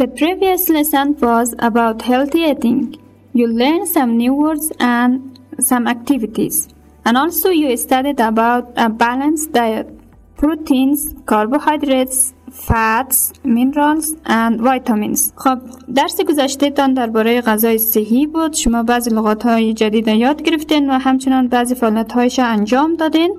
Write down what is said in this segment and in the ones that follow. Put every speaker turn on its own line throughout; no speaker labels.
The previous lesson was about healthy eating. You learned some new words and some activities. And also you studied about a balanced diet. Proteins, carbohydrates, fats, minerals and vitamins خب درس گذشته تان درباره غذای صحی بود شما بعضی لغات های جدید یاد گرفتین و همچنان بعضی فعالیت هایش انجام دادین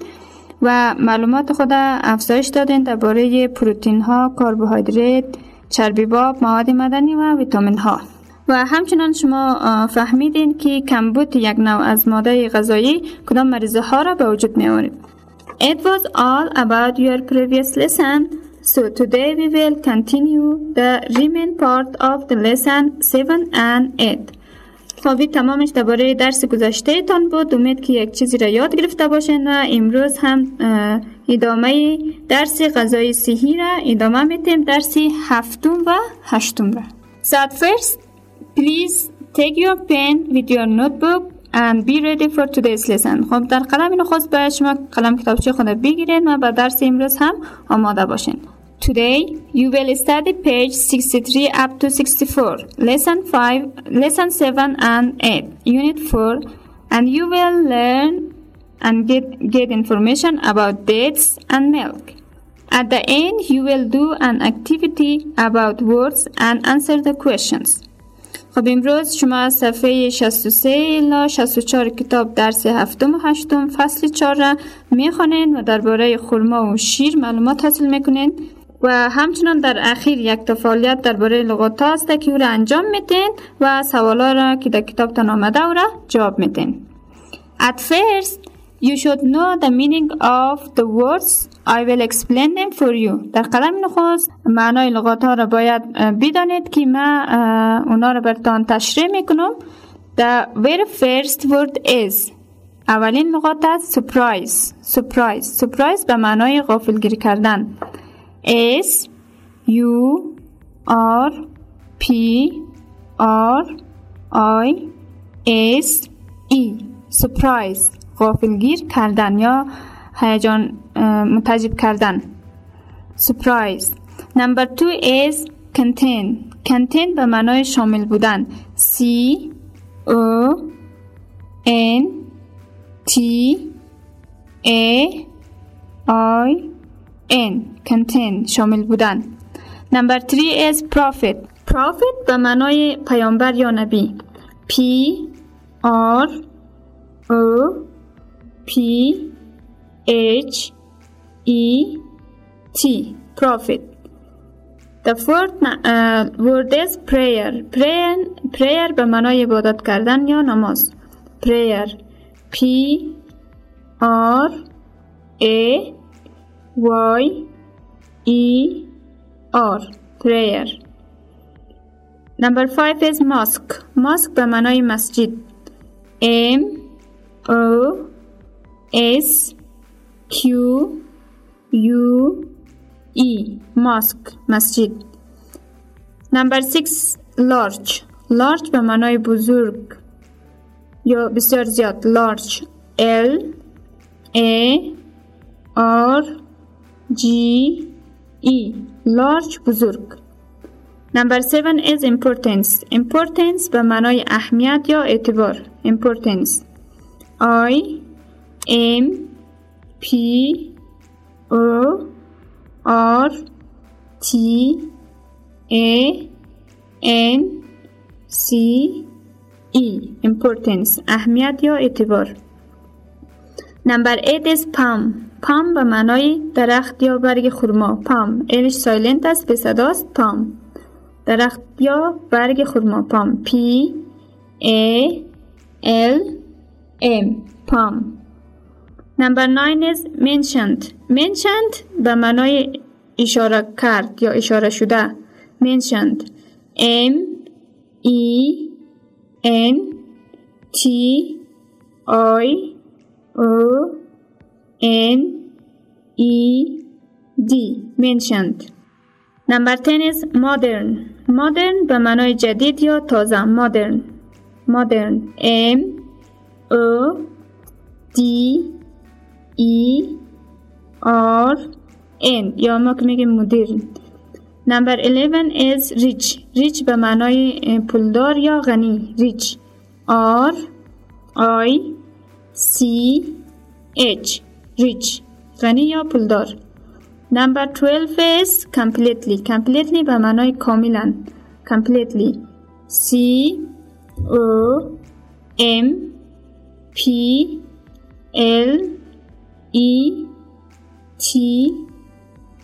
و معلومات خود افزایش دادین درباره پروتین ها، کربوهیدرات، چربی باب، مواد مدنی و ویتامین ها و همچنان شما فهمیدین که کمبود یک نوع از ماده غذایی کدام مریضه ها را به وجود می آورد. It was all about your previous lesson. So today we will continue the remaining part of the lesson 7 and 8. خب تمامش درباره درس گذشته تان بود. امید که یک چیزی را یاد گرفته باشین و امروز هم ادامه درس غذای صحی را ادامه میتیم درس هفتم و هشتم را. So first please take your pen with your notebook and be ready for today's lesson. خب در قلم نخست باید شما قلم کتابچه خود بگیرید و به درس امروز هم آماده باشین. Today you will study page 63 up to 64 lesson 5 lesson 7 and 8 unit 4 and you will learn and get, get information about dates and milk at the end you will do an activity about words and answer the questions خب امروز شما صفحه 63 الا 64 کتاب درس هفتم و هشتم فصل 4 را می‌خوانین و درباره خرما و شیر معلومات حاصل می‌کنین و همچنان در اخیر یک تفالیت درباره لغات است که او را انجام میتین و سوالا را که در کتاب تان آمده او را جواب میتین At first, you should know the meaning of the words. I will explain them for you. در قلم نخست معنای لغات ها را باید بدانید که ما اونا را برتان تشریح می‌کنم. The very first word is. اولین لغات است surprise. Surprise. Surprise به معنای غافلگیر کردن. S U R P R I S E surprise غافلگیر کردن یا هیجان متعجب کردن surprise number two is contain contain به معنای شامل بودن C O N T A I N contain شامل بودن number three is prophet prophet به معنای پیامبر یا نبی P R O P H E T prophet The fourth uh, word is prayer prayer prayer به معنای عبادت کردن یا نماز prayer P R A Y E R prayer Number five is mosque mosque به معنای مسجد M O S Q U E mosque مسجد Number six large large به معنای بزرگ یا بسیار زیاد large L A R G E large بزرگ Number seven is importance importance به معنای اهمیت یا اعتبار importance I M P O R T A N C E importance اهمیت یا اعتبار Number 8 is palm palm به معنای درخت یا برگ خرما. palm ایلش سایلنت است به صداست palm درخت یا برگ خرما. palm P A L M. palm Number 9 is mentioned. Mentioned به معنای اشاره کرد یا اشاره شده. Mentioned. M E N T I O N E D mentioned Number 10 is modern modern به معنای جدید یا تازه modern modern M O D E R N یا ما که میگیم مدرن Number 11 is rich. Rich به معنای پولدار یا غنی. Rich. R I C H. Rich. غنی یا پولدار. Number 12 is completely. Completely به معنای کاملا. Completely. C O M P L E T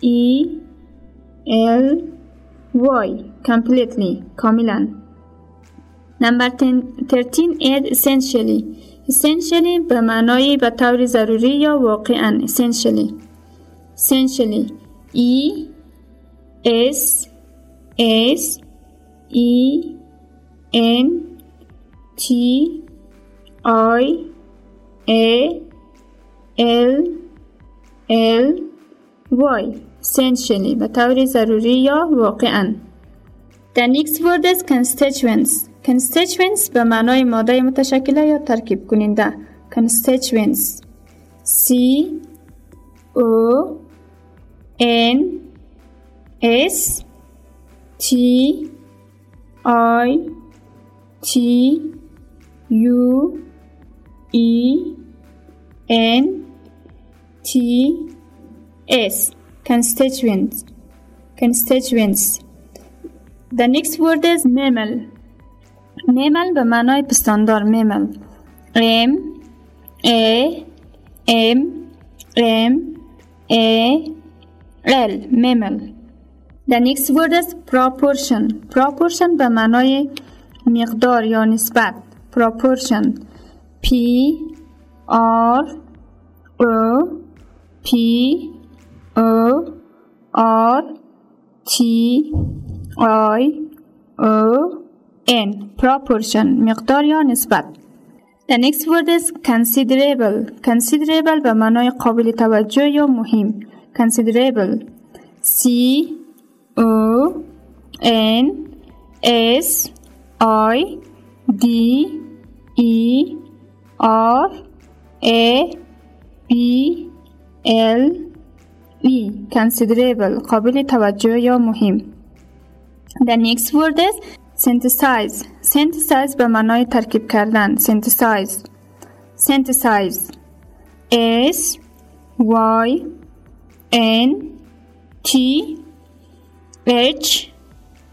E L Y completely کاملا Number 13 is essentially Essentially به معنای به طور ضروری یا واقعا essentially essentially E S S E N T I A L L Y essentially به طور ضروری یا واقعا The next word is constituents constituents به معنای ماده متشکله یا ترکیب کننده constituents C O N S T I T U E N T S constituents constituents the next word is mammal Mammal به معنای پستاندار m a m m a l mammal the next word is proportion proportion به معنای مقدار یا نسبت proportion p r o p O R T I O N proportion مقدار یا نسبت The next word is considerable considerable به معنای قابل توجه یا مهم considerable C O N S I D E R A B L E considerable قابل توجه یا مهم The next word is synthesize synthesize به معنای ترکیب کردن synthesize synthesize S Y N T H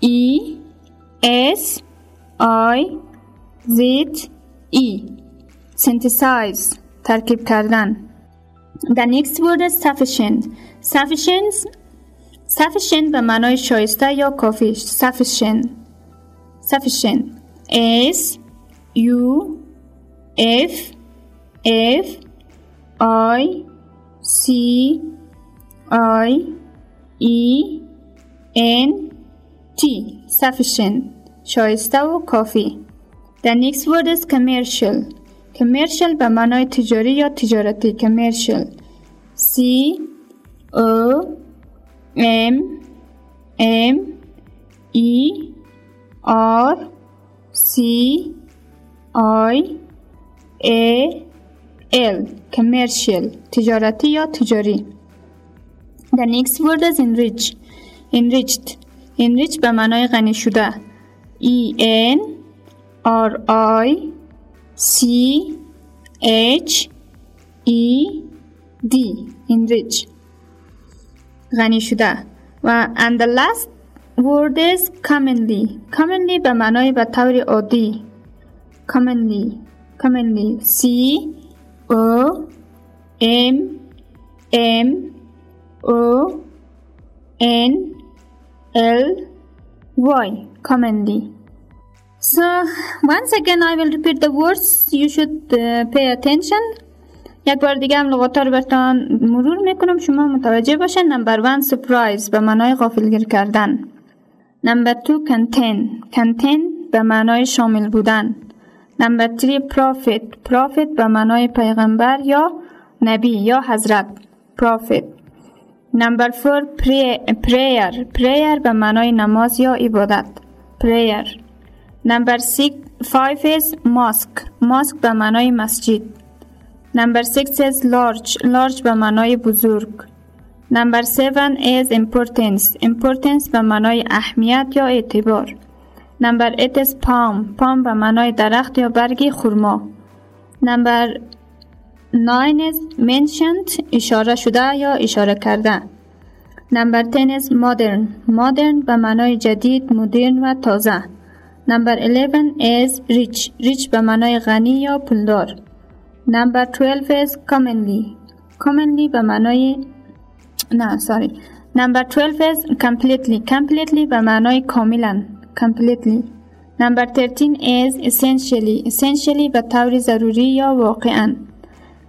E S I Z E synthesize ترکیب کردن The next word is sufficient sufficient sufficient به معنای شایسته یا کافی sufficient sufficient S U F F I C I E N T sufficient شایسته و کافی The next word is commercial commercial به معنای تجاری یا تجارتی commercial C O M M E R C I A L commercial تجارتی یا تجاری The next word is enrich enriched enrich به معنای غنی شده E N R I C H E D enrich غنی شده و and the last word is commonly commonly به معنای به طور عادی commonly commonly C O M M O N L Y commonly so once again I will repeat the words you should uh, pay attention یک بار دیگه هم لغات رو برتان مرور می‌کنم شما متوجه باشن number one surprise به معنای غافلگیر کردن number two contain contain به معنای شامل بودن. number three prophet prophet به معنای پیغمبر یا نبی یا حضرت. prophet Number four prayer prayer به معنای نماز یا عبادت. Prayer number six five mosque mosque به معنای مسجد. Number 6 is large. Large به معنای بزرگ. Number 7 is importance. Importance به معنای اهمیت یا اعتبار Number 8 is palm. Palm به معنای درخت یا برگی خرما Number 9 is mentioned اشاره شده یا اشاره کردن Number 10 is modern. Modern به معنای جدید مدرن و تازه Number 11 is rich. Rich به معنای غنی یا پولدار Number 12 is commonly. Commonly به معنای نه ساری. Number 12 is completely completely به معنای کاملا completely Number 13 is essentially essentially به طور ضروری یا واقعا.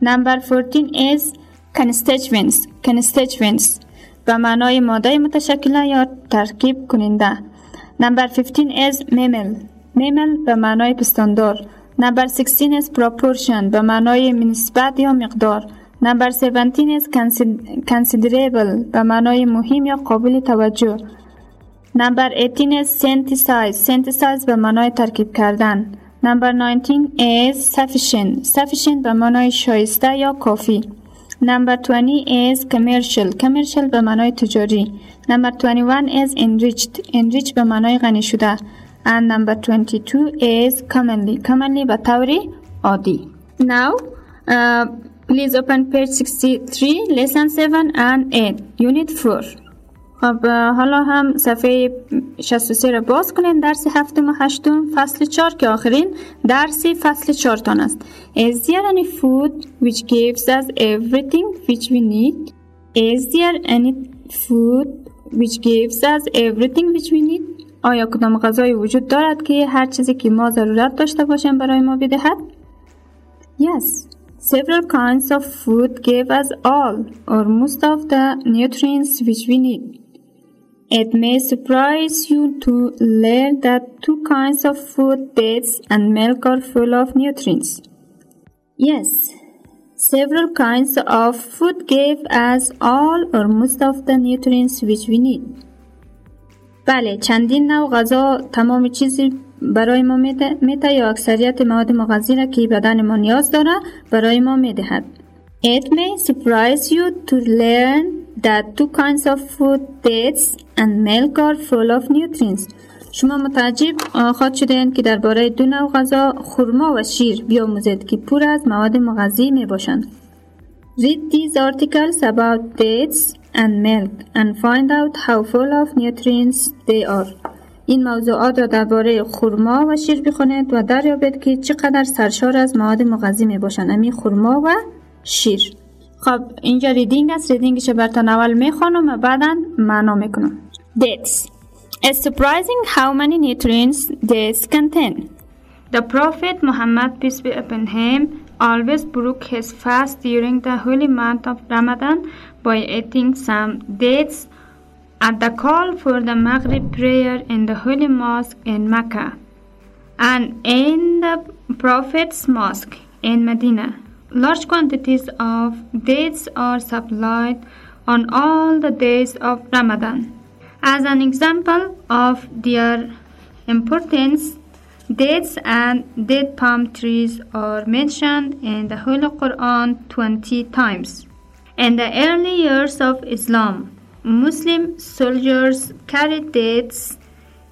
Number 14 is constituents constituents به معنای ماده متشکله یا ترکیب کننده. Number 15 is mammal mammal به معنای پستاندار. Number 16 is proportion به معنای نسبت یا مقدار. Number 17 is considerable به معنای مهم یا قابل توجه. Number 18 is synthesize. Synthesize به معنای ترکیب کردن. Number 19 is sufficient. Sufficient به معنای شایسته یا کافی. Number 20 is commercial. Commercial به معنای تجاری. Number 21 is enriched. Enriched به معنای غنی شده. And number 22 is commonly. Commonly به طوری عادی. Now, uh, please open page 63, lesson 7 and 8, unit 4. خب حالا هم صفحه 63 رو باز کنین درس هفتم و هشتم فصل 4 که آخرین درس فصل 4 تان است Is there any food which gives us everything which we need? Is there any food which gives us everything which we need? آیا کدام غذای وجود دارد که هر چیزی که ما ضرورت داشته باشیم برای ما بدهد؟ Yes. Several kinds of food give us all or most of the nutrients which we need. It may surprise you to learn that two kinds of food, dates and milk, are full of nutrients. Yes, several kinds of food give us all or most of the nutrients which we need. بله چندین نوع غذا تمام چیزی برای ما میده یا اکثریت مواد مغذی را که بدن ما نیاز داره برای ما می‌دهد. It may surprise you to learn that two kinds of food, dates and milk are full of nutrients. شما متعجب خواهد شدین که درباره دو نوع غذا خرما و شیر بیاموزید که پر از مواد مغذی می باشند. Read these articles about dates and milk and find out how full of nutrients they are. این موضوعات را درباره خورما و شیر بخونید و دریابید که چقدر سرشار از مواد مغذی می باشند امی خورما و شیر. خب اینجا ریدینگ است. ریدینگش برتان اول می خوانم و بعدا معنا می کنم دیتس It's surprising how many nutrients this contain. The Prophet Muhammad, peace be upon him, always broke his fast during the holy month of Ramadan by eating some dates at the call for the Maghrib prayer in the holy mosque in Mecca and in the Prophet's mosque in Medina. Large quantities of dates are supplied on all the days of Ramadan. As an example of their importance, dates and date palm trees are mentioned in the Holy Quran 20 times. In the early years of Islam, Muslim soldiers carried dates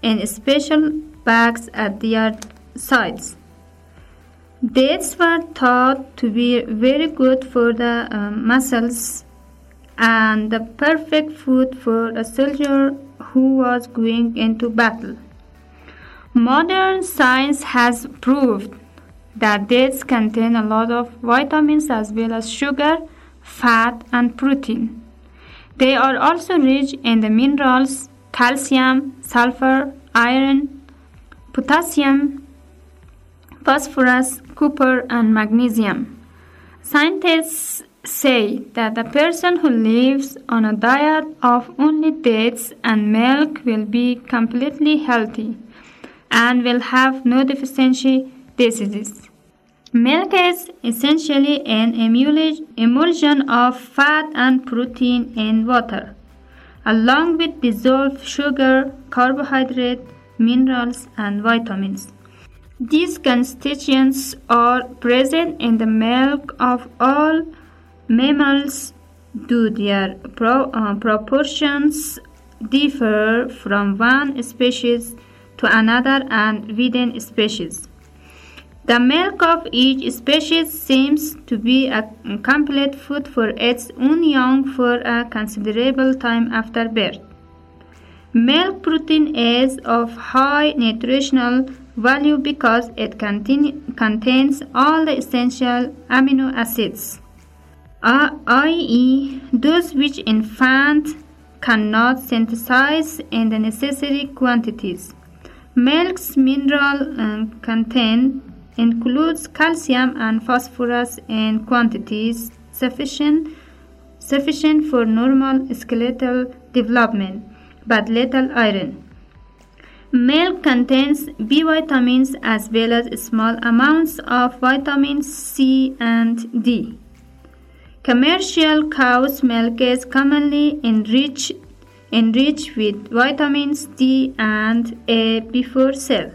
in special bags at their sides. Dates were thought to be very good for the um, muscles and the perfect food for a soldier who was going into battle. Modern science has proved that dates contain a lot of vitamins as well as sugar, fat, and protein. They are also rich in the minerals calcium, sulfur, iron, potassium, phosphorus, copper, and magnesium. Scientists say that a person who lives on a diet of only dates and milk will be completely healthy and will have no deficiency diseases. Milk is essentially an emulsion of fat and protein in water, along with dissolved sugar, carbohydrate, minerals, and vitamins. These constituents are present in the milk of all mammals do their pro, uh, proportions differ from one species to another and within species. The milk of each species seems to be a complete food for its own young for a considerable time after birth. Milk protein is of high nutritional value because it contain, contains all the essential amino acids, i.e., those which infant cannot synthesize in the necessary quantities. Milk's mineral uh, content includes calcium and phosphorus in quantities sufficient sufficient for normal skeletal development but little iron. Milk contains B vitamins as well as small amounts of vitamins C and D. Commercial cow's milk is commonly enriched, enriched with vitamins D and A before sale.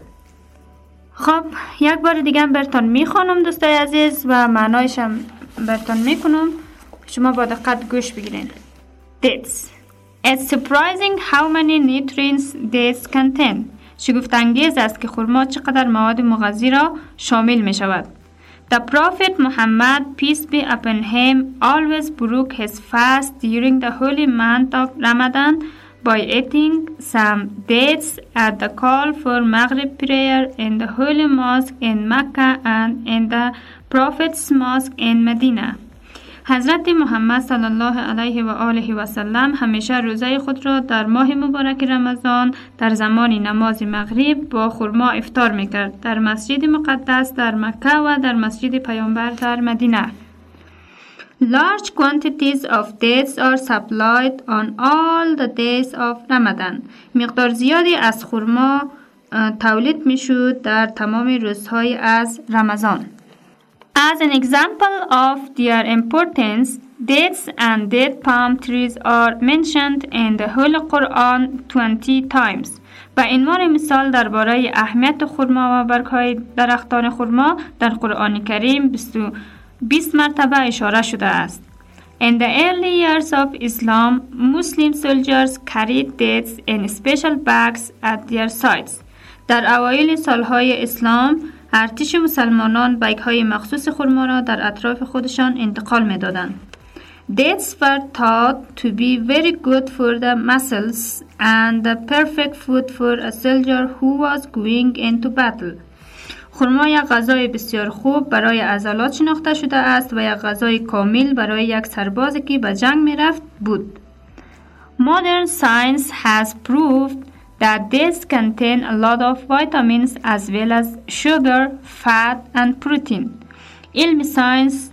خب یک بار دیگه برتون می‌خوانم دوستای عزیز و معنایشم برتون می‌کنم شما با دقت گوش بگیرین Dates It's surprising how many nutrients dates contain شگفت انگیز است که خورما چقدر مواد مغذی را شامل می شود The Prophet Muhammad, peace be upon him, always broke his fast during the holy month of Ramadan by eating some dates at the call for Maghrib prayer in the holy mosque in Mecca and in the Prophet's mosque in Medina. حضرت محمد صلی الله علیه و آله و سلم همیشه روزه خود را در ماه مبارک رمضان در زمان نماز مغرب با خرما افطار می‌کرد در مسجد مقدس در مکه و در مسجد پیامبر در مدینه Large quantities of dates are supplied on all the days of Ramadan. مقدار زیادی از خرما تولید می شود در تمام روزهای از رمضان. As an example of their importance, dates and date palm trees are mentioned in the Holy Quran 20 times. به عنوان مثال درباره اهمیت خرما و برگهای درختان خرما در قرآن کریم 20 مرتبه اشاره شده است. In the early years of Islam, Muslim soldiers carried dates in special bags at their sides. در اوایل سالهای اسلام ارتش مسلمانان بیگ های مخصوص خرما را در اطراف خودشان انتقال می دادن. Dates were thought to be very good for the muscles and the perfect food for a soldier who was going into battle. خرما یک غذای بسیار خوب برای عضلات شناخته شده است و یک غذای کامل برای یک سربازی که به جنگ می رفت بود. Modern science has proved that dates contain a lot of vitamins as well as sugar, fat and protein. علم science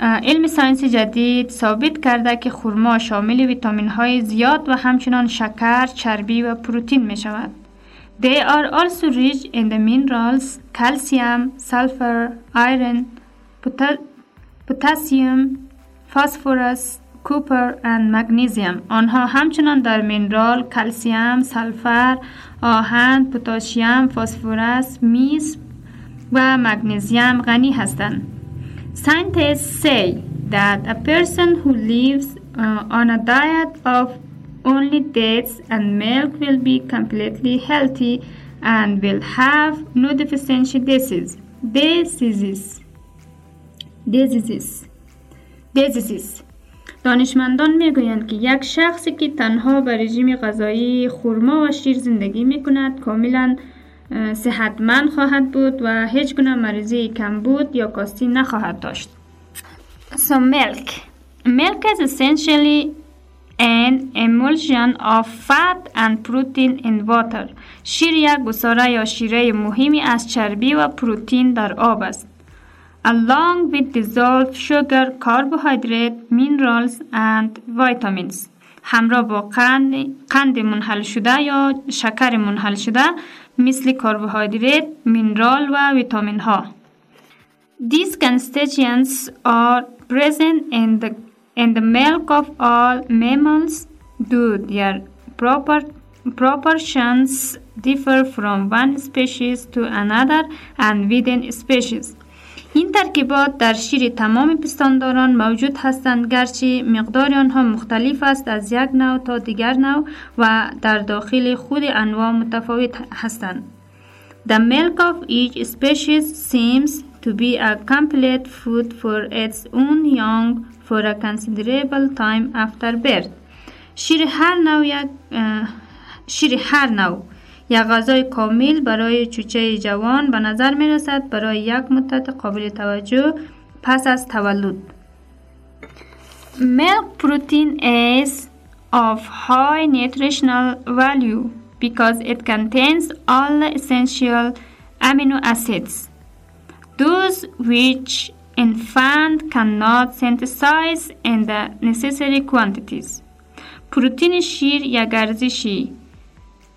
علم science جدید ثابت کرده که خورما شامل ویتامین های زیاد و همچنان شکر، چربی و پروتین می شود. They are also rich in the minerals calcium, sulfur, iron, potassium, phosphorus, کوپر و مگنیزیم آنها همچنان در مینرال، کلسیم، سلفر، آهن، پتاسیم، فسفرس، میس و مگنیزیم غنی هستند. Scientists say that a person who lives uh, on a diet of only dates and milk will be completely healthy and will have no deficiency disease. Diseases. Diseases. Diseases. دانشمندان می‌گویند که یک شخصی که تنها به رژیم غذایی خورما و شیر زندگی می کند کاملا صحتمند خواهد بود و هیچ گونه مریضی کمبود یا کاستی نخواهد داشت. So milk. Milk is essentially an emulsion of fat and protein in water. شیر یک گساره یا شیره مهمی از چربی و پروتین در آب است. along with dissolved sugar, carbohydrate, minerals and vitamins همراه با قند, قند منحل شده یا شکر منحل شده مثل کربوهیدرات، مینرال و ویتامین ها. These constituents are present in the, in the milk of all mammals, though their proper, proportions differ from one species to another and within species. این ترکیبات در شیر تمام پستانداران موجود هستند گرچه مقدار آنها مختلف است از یک نوع تا دیگر نوع و در داخل خود انواع متفاوت هستند. The milk of each species seems to be a complete food for its own young for a considerable time after birth. شیر هر نوع یک شیر هر نوع یک غذای کامل برای چوچه جوان به نظر می رسد برای یک مدت قابل توجه پس از تولد. Milk protein is of high nutritional value because it contains all essential amino acids, those which infant cannot synthesize in the necessary quantities. پروتین شیر یک ارزشی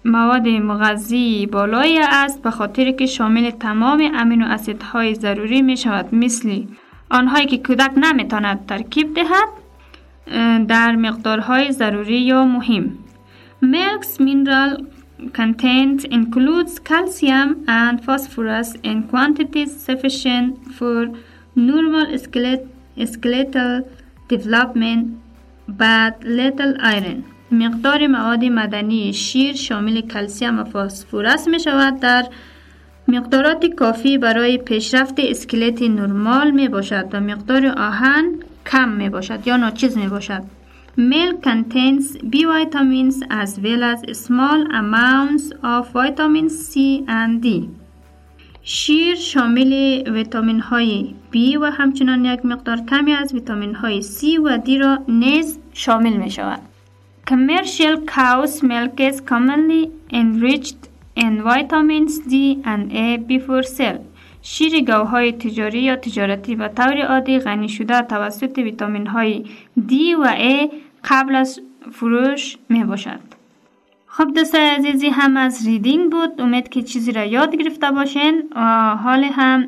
مواد مغذی بالایی است به خاطر که شامل تمام امینو اسیدهای ضروری می شود مثل آنهایی که کودک نمی‌تواند ترکیب دهد در مقدارهای ضروری یا مهم Milk's mineral content includes calcium and phosphorus in quantities sufficient for normal skeletal development but little iron مقدار مواد مدنی شیر شامل کلسیم و فسفورس می شود در مقدارات کافی برای پیشرفت اسکلت نرمال می باشد و مقدار آهن کم می باشد یا ناچیز می باشد. Milk contains B vitamins as well as small amounts of vitamin C and D. شیر شامل ویتامین های B و همچنان یک مقدار کمی از ویتامین های C و D را نیز شامل می شود. Commercial cow's milk is commonly enriched in vitamins D and A before sale. شیر گوهای تجاری یا تجارتی و طور عادی غنی شده توسط ویتامین های D و A قبل از فروش می باشد. خب دوستای عزیز ای هم از reading بود. امید که چیزی را یاد گرفته باشین. حال هم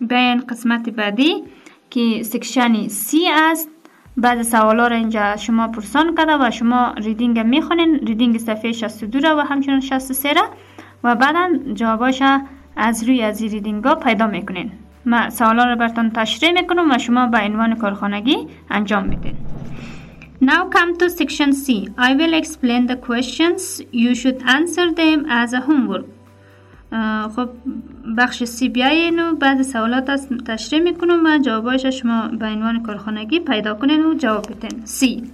به قسمت بعدی که section C است. بعض سوالا را اینجا شما پرسان کرده و شما reading می‌خونین. reading صفحه 62 را و همچنان 63 را. و بعدا جواباش از روی از ریدینگ ها پیدا می‌کنین ما سوالا را براتون تشریح می‌کنم و شما به عنوان کارخانگی انجام میدین Now come to section C. I will explain the questions. You should answer them as a homework. خب بخش سی بیاین و بعد سوالات تشریح می‌کنم و جوابایش شما به عنوان کارخانگی پیدا کنین و جواب بدین سی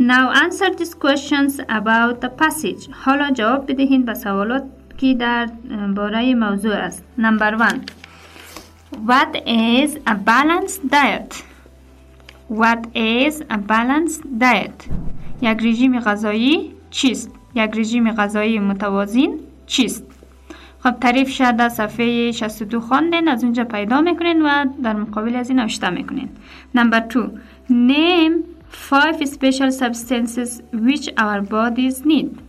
Now answer these questions about the passage حالا جواب بدهین به سوالات که در باره موضوع است نمبر 1 What is a balanced diet? What is a balanced diet? یک رژیم غذایی چیست؟ یک رژیم غذایی متوازن چیست؟ خب تعریف شده صفحه 62 خواندین از اونجا پیدا می‌کنین و در مقابل از این نوشته می‌کنین نمبر 2 name five special substances which our bodies need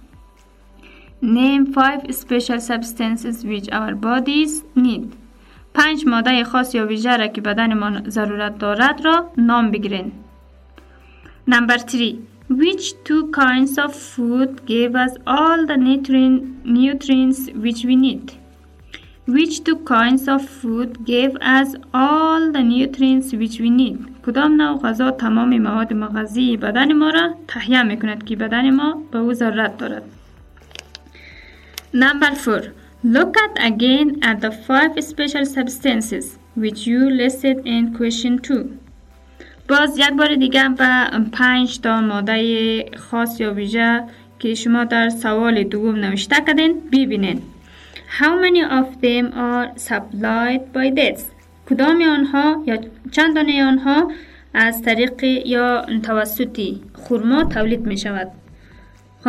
name five special substances which our bodies need پنج ماده خاص یا ویژه را که بدن ما ضرورت دارد را نام بگیرین نمبر 3 Which two kinds of food give us all the nutrient, nutrients which we need? Which two kinds of food give us all the nutrients which we need? کدام نوع غذا تمام مواد مغذی بدن ما را تهیه می کند که بدن ما به او ضرورت دارد. Number 4. Look at again at the five special substances which you listed in question 2. باز یک بار دیگه به پنج تا ماده خاص یا ویژه که شما در سوال دوم نوشته کردین ببینین How many of them are supplied by this? کدام آنها یا چند دانه آنها از طریق یا توسط خورما تولید می شود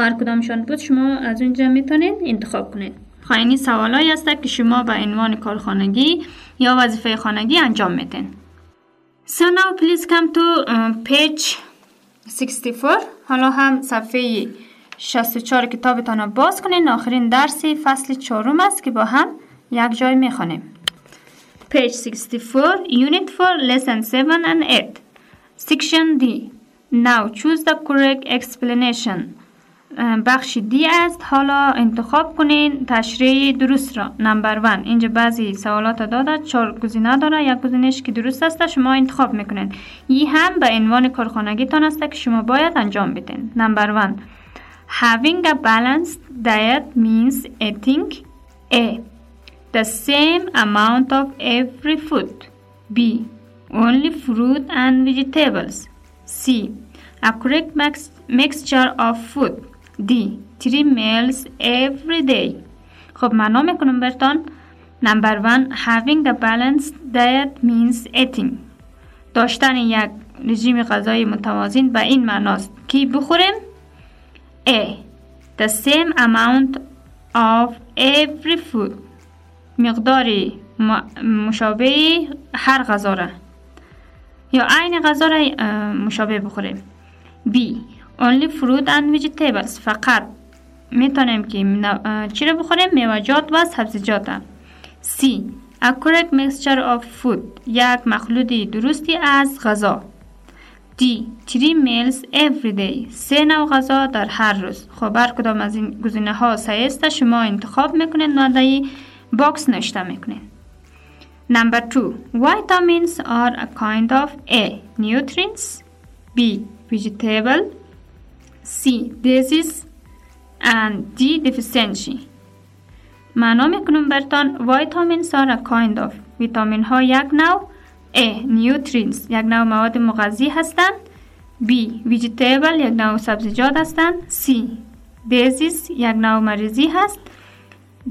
هر کدامشان بود شما از اونجا می‌تونید انتخاب کنید. خواهینی سوالایی است که شما به عنوان کارخانگی یا وظیفه خانگی انجام میتین So now please come to page 64 حالا هم صفحه 64 کتابتان باز کنین. آخرین درس فصل چهارم است که با هم یک جای می‌خوانیم. Page 64 unit 4 lesson 7 and 8 section D. Now choose the correct explanation. بخش دی است حالا انتخاب کنین تشریح درست را نمبر ون اینجا بعضی سوالات داده چهار گزینه داره یک گزینش که درست است شما انتخاب می‌کنین ای هم به عنوان کارخانگیتان است که شما باید انجام بدین نمبر ون Having a balanced diet means eating A. The same amount of every food B. Only fruit and vegetables C. A correct mixture of food D. Three meals every day. خب معنا می‌کنم برتان. نمبر ون having a balanced diet means eating. داشتن یک رژیم غذایی متوازن به این معناست. که بخوریم؟ A. The same amount of every food. مقداری مشابه هر غذا را. یا عین غذا را مشابه بخوریم. B. only fruit and vegetables. فقط می‌تونیم که چی رو بخوریم میوجات و سبزیجات C. A correct mixture of food. یک مخلوط درستی از غذا D. Three meals every day. سه نوع غذا در هر روز خب هر کدام از این گزینه ها سه شما انتخاب می‌کنید و در باکس نشته می‌کنید Number two, vitamins are a kind of A. Nutrients. B. Vegetable. C. Disease and D. Deficiency. معنا می‌کنم برتان ویتامین سار kind of ویتامین ها یک نوع A. Nutrients. یک نوع مواد مغذی هستند B. Vegetable. یک نوع سبزیجات هستند C. Disease یک نوع مریضی هست.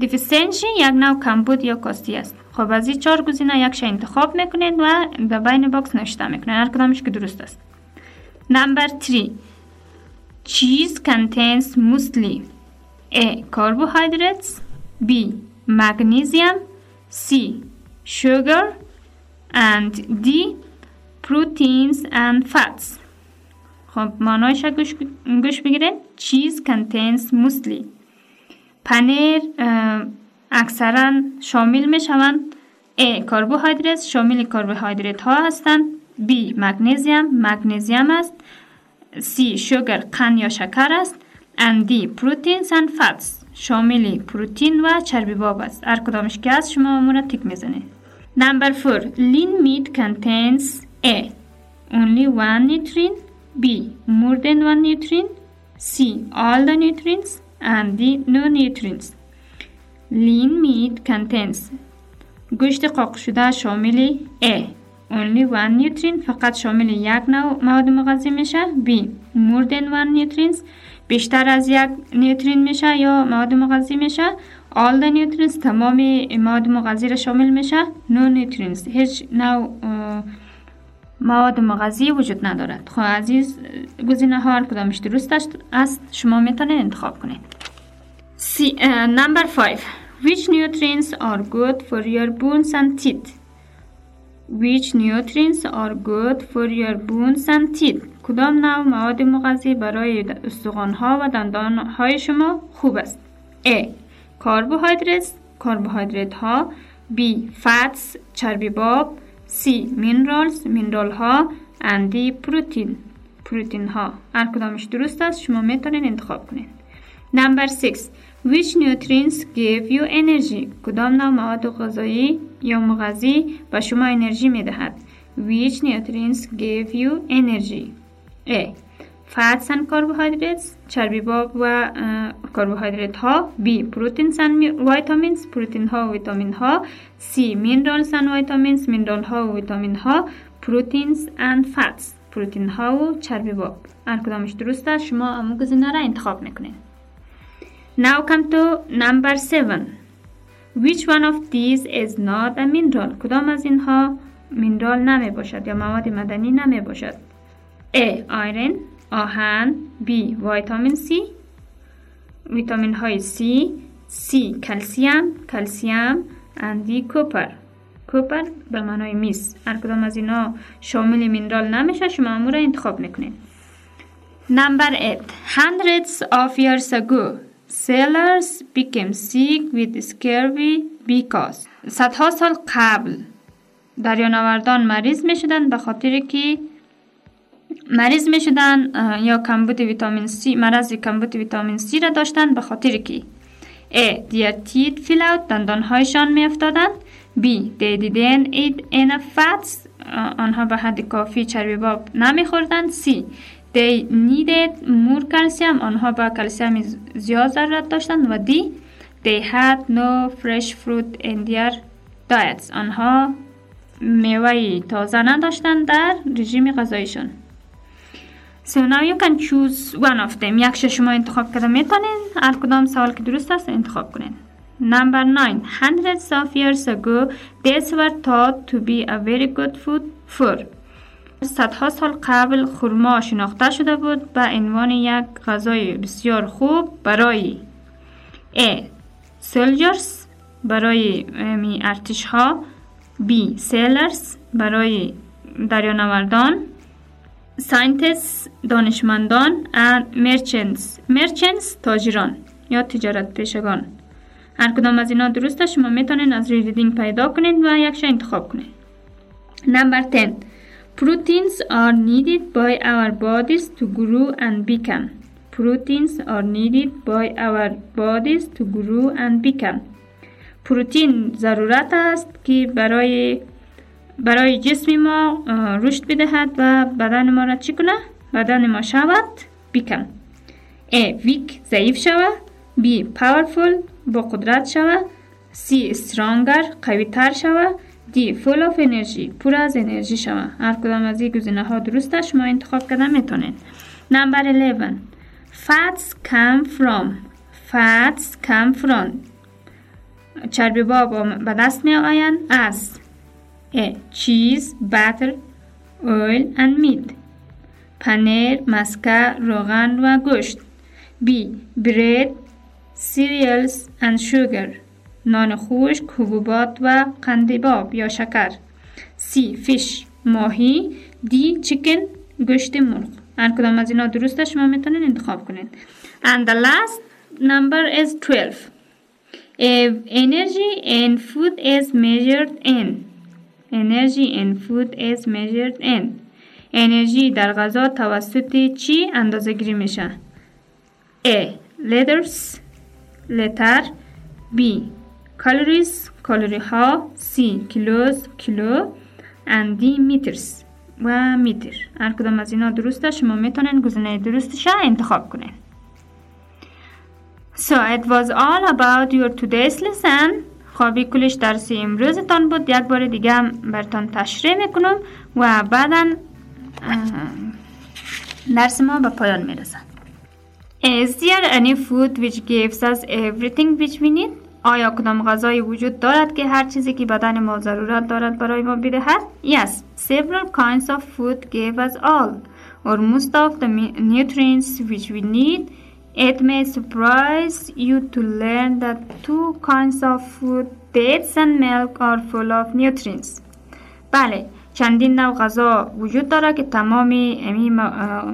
Deficiency. یک نوع کمبود یا کاستی است. خب از این چهار گزینه یک انتخاب می‌کنید و در بین box نشته می‌کنید. هر کدامش که درست است. Number 3 Cheese contains mostly A. Carbohydrates B. Magnesium C. Sugar and D. Proteins and fats خب معنایش گوش, گوش بگیرین چیز contains mostly پنیر اکثرا شامل می شوند A. کربوهیدرات شامل کربوهیدرات ها هستند B. مگنیزیم مگنیزیم است C. شوگر قند یا شکر است and D. proteins and fats شامل پروتین و چربی باب است هر کدامش که است شما امور تک می‌زنید Number 4 lean meat contains A. only one nutrient B. more than one nutrient C. all the nutrients and D. no nutrients lean meat contains گوشت قاق شده شامل A. only one nutrient فقط شامل یک نوع مواد مغذی میشه. B more than one nutrients بیشتر از یک نیوترین میشه یا مواد مغذی میشه. All the nutrients تمام مواد مغذی را شامل میشه. No nutrients هیچ نوع مواد مغذی وجود ندارد. خب عزیز گزینه ها کدامش درست است. شما می‌تونید انتخاب کنید. Number 5 which nutrients are good for your bones and teeth? Which nutrients are good for your bones and teeth کدام نوع مواد مغذی برای استخوان ها و دندان های شما خوب است A. کربوهیدرات کربوهیدرات ها B. fats چربی باب C. minerals مینرال ها and D. پروتین پروتین ها هر کدامش درست است شما می‌تونید انتخاب کنید Number 6 Which nutrients give you energy? کدام نوع مواد غذایی یا مغذی به شما انرژی می دهد Which nutrients give you energy? A. Fats and carbohydrates. چربی باب و کربوهیدرات ها B. Proteins and vitamins. پروتین ها و ویتامین ها C. Minerals and vitamins. مینرال ها و ویتامین ها Proteins and fats. پروتین ها و چربی باب هر کدامش درست است. شما امو گزینه را انتخاب می‌کنید. Now come to number 7 Which one of these is not a mineral? کدام از اینها مینرال نمی باشد یا مواد مدنی نمی باشد A. Iron. آهن. B. ویتامین C. ویتامین های C. C. کلسیم. کلسیم. And D. کوپر کوپر به معنای میس هر کدام از اینا شامل مینرال نمیشه شما امور انتخاب می‌کنید Number 8 Hundreds of years ago Sailors became sick with scurvy because صدها سال قبل دریانوردان مریض می شدن به خاطر که مریض می شدن یا کمبود ویتامین C مرض کمبود ویتامین C را داشتن به خاطر کی A. Their teeth fell out دندانهایشان می افتادن B. They didn't eat enough fats آنها به حد کافی چربی باب نمی خوردن C. They needed more calcium آنها با کلسیم زیاد ضرورت داشتند و D. They had no fresh fruit in their diets آنها میوه تازه نداشتند در رژیم غذایشان So now you can choose one of them. یک شما انتخاب کرده می‌تونین هر کدام سوال که درست است انتخاب کنین. Number 9. Hundreds of years ago, dates were thought to be a very good food for. صدها سال قبل خورما شناخته شده بود به عنوان یک غذای بسیار خوب برای A. Soldiers برای ارتش ها B. Sailors برای دریانوردان Scientists دانشمندان and merchants merchants تاجران یا تجارت پیشگان هر کدام از اینا درسته شما می‌تونین از ریدینگ پیدا کنید و یکش انتخاب کنید نمبر 10 Proteins are needed by our bodies to grow and become. Proteins are needed by our bodies to grow and become. پروتین ضرورت است که برای برای جسم ما رشد بدهد و بدن ما را چی کنه؟ بدن ما شود بیکن A. ویک ضعیف شود B. powerful با قدرت شود C. stronger قوی تر شود D. full of energy پر از انرژی شود هر کدام از این گزینه ها درست شما انتخاب کردن می‌تونین. نمبر 11 Fats come from. Fats come from. چربی با به دست می آیند از A. Cheese, butter, oil and پنیر، مسکه، روغن و گوشت. B. Bread, cereals and sugar. نان خشک، حبوبات و قندباب یا شکر C. Fish ماهی D. Chicken گوشت مرغ هر کدام از اینا درسته شما می‌تونین انتخاب کنین and the last number is 12 If energy in food is measured in energy in food is measured in انرژی در غذا توسط چی اندازه گیری میشه A. Letters letter B. Calories کالری ها C. Kilos کیلو D. Meters و میتر هر کدام از اینا درسته شما می‌تونین گزینه درستش انتخاب کنین So it was all about your today's lesson خوابی کلش درس امروزتان بود یک بار دیگه هم برتان تشریح می‌کنم و بعدا درس ما به پایان می‌رسن Is there any food which gives us everything which we need? آیا کدام غذایی وجود دارد که هر چیزی که بدن ما ضرورت دارد برای ما بدهد؟ Yes, several kinds of food give us all or most of the nutrients which we need It may surprise you to learn that two kinds of food, dates and milk are full of nutrients. بله چندین نوع غذا وجود داره که تمام امی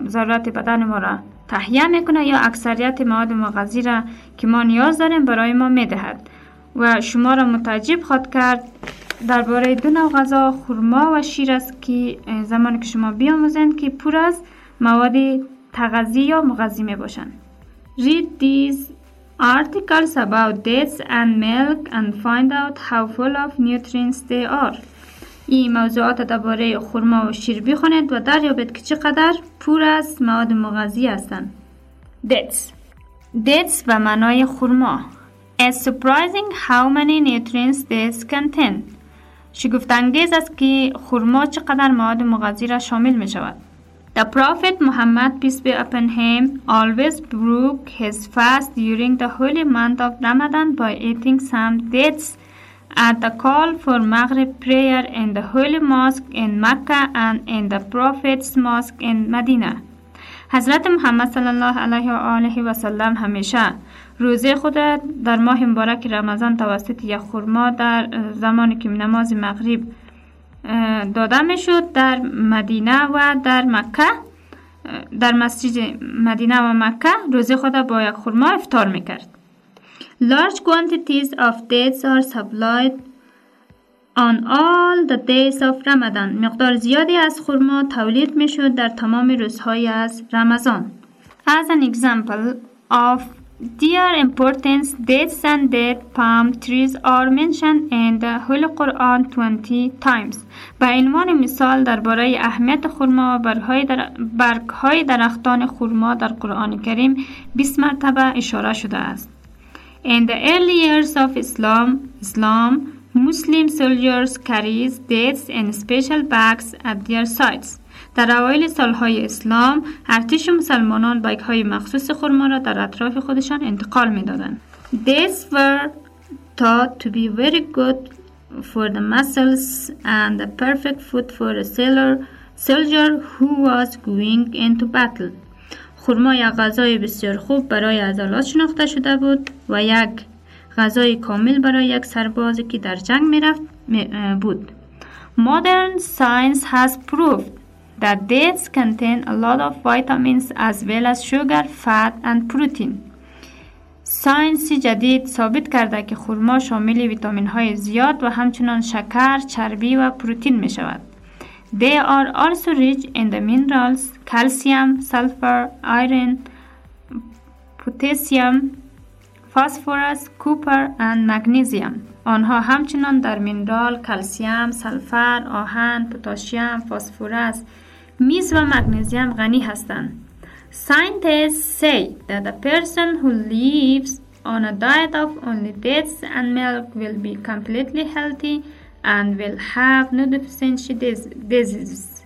ضرورت بدن ما را تهیه می‌کنه یا اکثریت مواد مغذی را که ما نیاز داریم برای ما می‌دهد و شما را متعجب خواهد کرد درباره دو نوع غذا خرما و شیر است که زمان که شما بیاموزند که پر از مواد تغذی یا مغذی می باشند Read these articles about dates and milk and find out how full of nutrients they are. این موضوعات درباره خرما و شیر بخونید و دریابید که چقدر پر از مواد مغذی هستند. Dates Dates و معنای خرما It's surprising how many nutrients dates contain. شگفتانگیز است که خرما چقدر مواد مغذی را شامل می شود. The Prophet Muhammad, peace be upon him, always broke his fast during the holy month of Ramadan by eating some dates at the call for Maghrib prayer in the holy mosque in Mecca and in the Prophet's mosque in Medina. حضرت محمد صلی الله علیه و آله و سلم همیشه روزه خود در ماه مبارک رمضان توسط یک خرما در زمانی که نماز مغرب داده می‌شد در مدینه و در مکه در مسجد مدینه و مکه روزه خود با یک خرما افطار می‌کرد Large quantities of dates are supplied On all the days of Ramadan مقدار زیادی از خورما تولید می شد در تمام روزهای از رمضان As an example of their importance, dates and date palm trees are mentioned in the Holy Quran 20 times. به عنوان مثال درباره اهمیت خورما و برگهای درختان خورما در قرآن کریم 20 مرتبه اشاره شده است. In the early years of Islam, Islam Muslim soldiers carries dates in special bags at their sides. در اوایل سالهای اسلام ارتش مسلمانان بیگ های مخصوص خرما را در اطراف خودشان انتقال می دادن. Dates were thought to be very good for the muscles and the perfect food for a sailor, soldier who was going into battle. خرما یک غذای بسیار خوب برای عضلات شناخته شده بود و یک غذای کامل برای یک سربازی که در جنگ می رفت بود. Modern science has proved that dates contain a lot of vitamins as well as sugar, fat and protein. ساینس جدید ثابت کرده که خورما شامل ویتامین های زیاد و همچنان شکر، چربی و پروتین می شود. They are also rich in the minerals calcium, sulfur, iron, potassium, phosphorus, copper and magnesium. آنها همچنان در مینرال، کلسیم، سلفر، آهن، پتاسیم، فسفرس، میز و مگنیزیم غنی هستند. Scientists say that a person who lives on a diet of only dates and milk will be completely healthy and will have no deficiency diseases.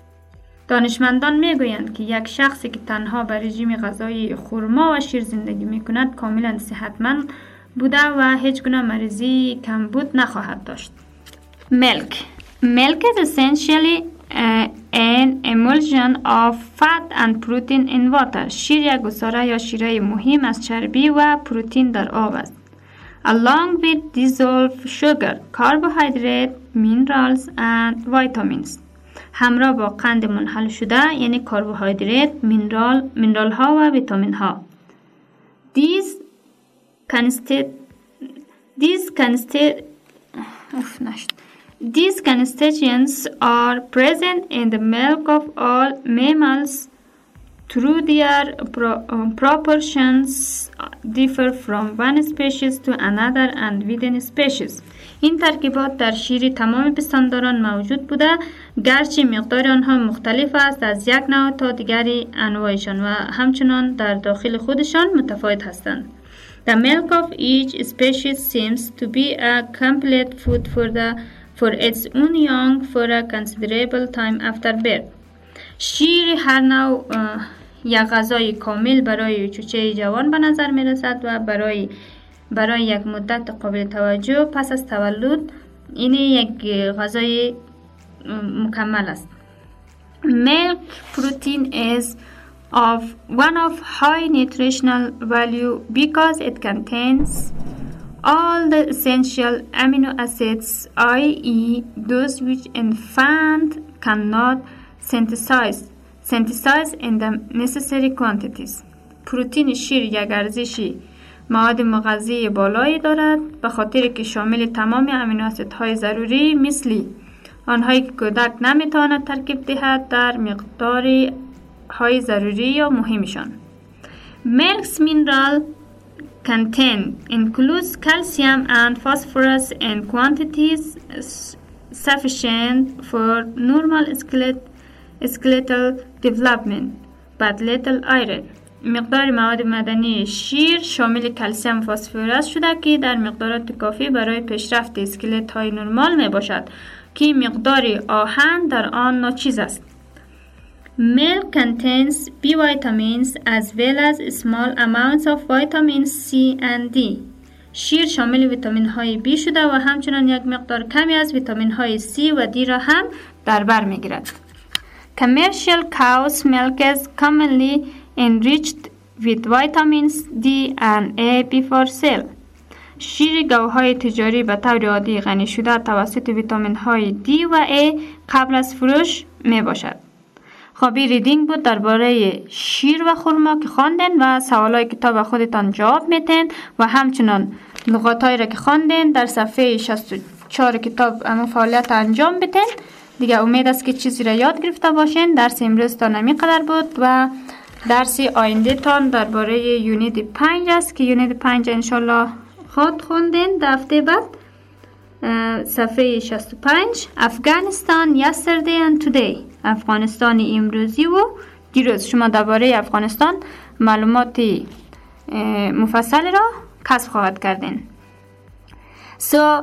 دانشمندان می‌گویند که یک شخصی که تنها بر رژیم غذایی خورما و شیر زندگی می کند کاملا صحتمند بوده و هیچ گونه مریضی کمبود نخواهد داشت. Milk Milk is essentially uh, an emulsion of fat and protein in water. شیر یک گساره یا شیره مهم از چربی و پروتین در آب است. Along with dissolved sugar, carbohydrate, minerals and vitamins. همراه با قند منحل شده یعنی کربوهیدرات، مینرال، مینرال ها و ویتامین ها. These consist these consist These constituents are present in the milk of all mammals through their pro um, proportions differ from one species to another and within species. این ترکیبات در شیر تمام پستانداران موجود بوده گرچه مقدار آنها مختلف است از یک نوع تا دیگری انواعشان و همچنان در داخل خودشان متفاوت هستند. The milk of each species seems to be a complete food for the for its own young for a considerable time after birth. شیر هر نوع یک غذای کامل برای چوچه جوان به نظر می رسد و برای برای یک مدت قابل توجه پس از تولد این یک غذای مکمل است. Milk protein is of one of high nutritional value because it contains all the essential amino acids, i.e., those which infant cannot synthesize, synthesize in their necessary quantities پروتین شیر یک ارزش مواد مغذی بالایی دارد به خاطر که شامل تمام امینواسید های ضروری مثلی آنهایی که کودک نمی‌تواند ترکیب دهد در مقدار های ضروری یا مهمشان milk's mineral content includes calcium and phosphorus in quantities سفیشند فور نورمال اسکلیت development but little iron مقدار مواد مدنی شیر شامل کلسیم فسفرس شده که در مقدارات کافی برای پیشرفت اسکلت های نرمال می باشد که مقدار آهن در آن ناچیز است Milk contains B vitamins as well as small amounts of vitamin C and D. شیر شامل ویتامین های B شده و همچنان یک مقدار کمی از ویتامین های C و D را هم در بر می گیرد. Commercial cow's milk is commonly enriched with vitamins D and A before sale. شیر گوهای تجاری به طور عادی غنی شده توسط ویتامین های D و A قبل از فروش می باشد. خوابی ریدینگ بود درباره شیر و خورما که خواندن و سوالای کتاب خودتان جواب میتین و همچنان لغاتهایی را که خواندین در صفحه چهار کتاب اما فعالیت انجام بتین دیگه امید است که چیزی را یاد گرفته باشین. درس امروز تا نمی قدر بود و درس آینده تان درباره یونیت پنج است که یونیت پنج انشالله خود خوندین. دفته بعد صفحه 65 افغانستان yesterday and today. افغانستان امروزی و دیروز. شما درباره افغانستان معلومات مفصل را کسب خواهد کردین. So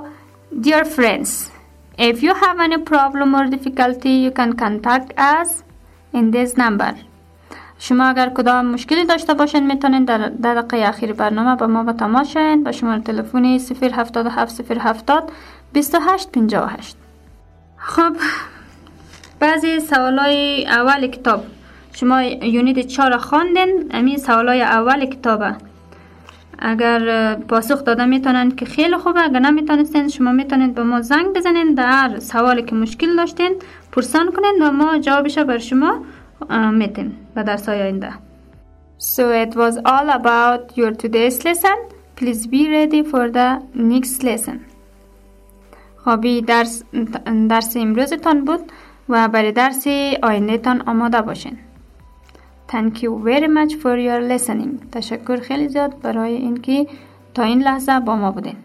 dear friends if you have any problem or difficulty you can contact us in this number. شما اگر کدام مشکلی داشته باشین می‌تونین در دقیقه اخیر برنامه با ما به تماس شوین با شماره تلفنی 077 070 2858 خب بعضی سوالای اول کتاب. شما یونیت 4 خواندین امی سوالای اول کتابه. اگر پاسخ داده می‌تونن که خیلی خوبه اگر نمی‌تونستین شما می‌تونید به ما زنگ بزنین در سوالی که مشکل داشتین پرسان کنین و ما جوابش بر شما میتین به درس های آینده So it was all about your today's lesson. Please be ready for the next lesson. خب درس درس امروزتان بود و برای درس آینده تان آماده باشین. Thank you very much for your listening. تشکر خیلی زیاد برای اینکه تا این لحظه با ما بودین.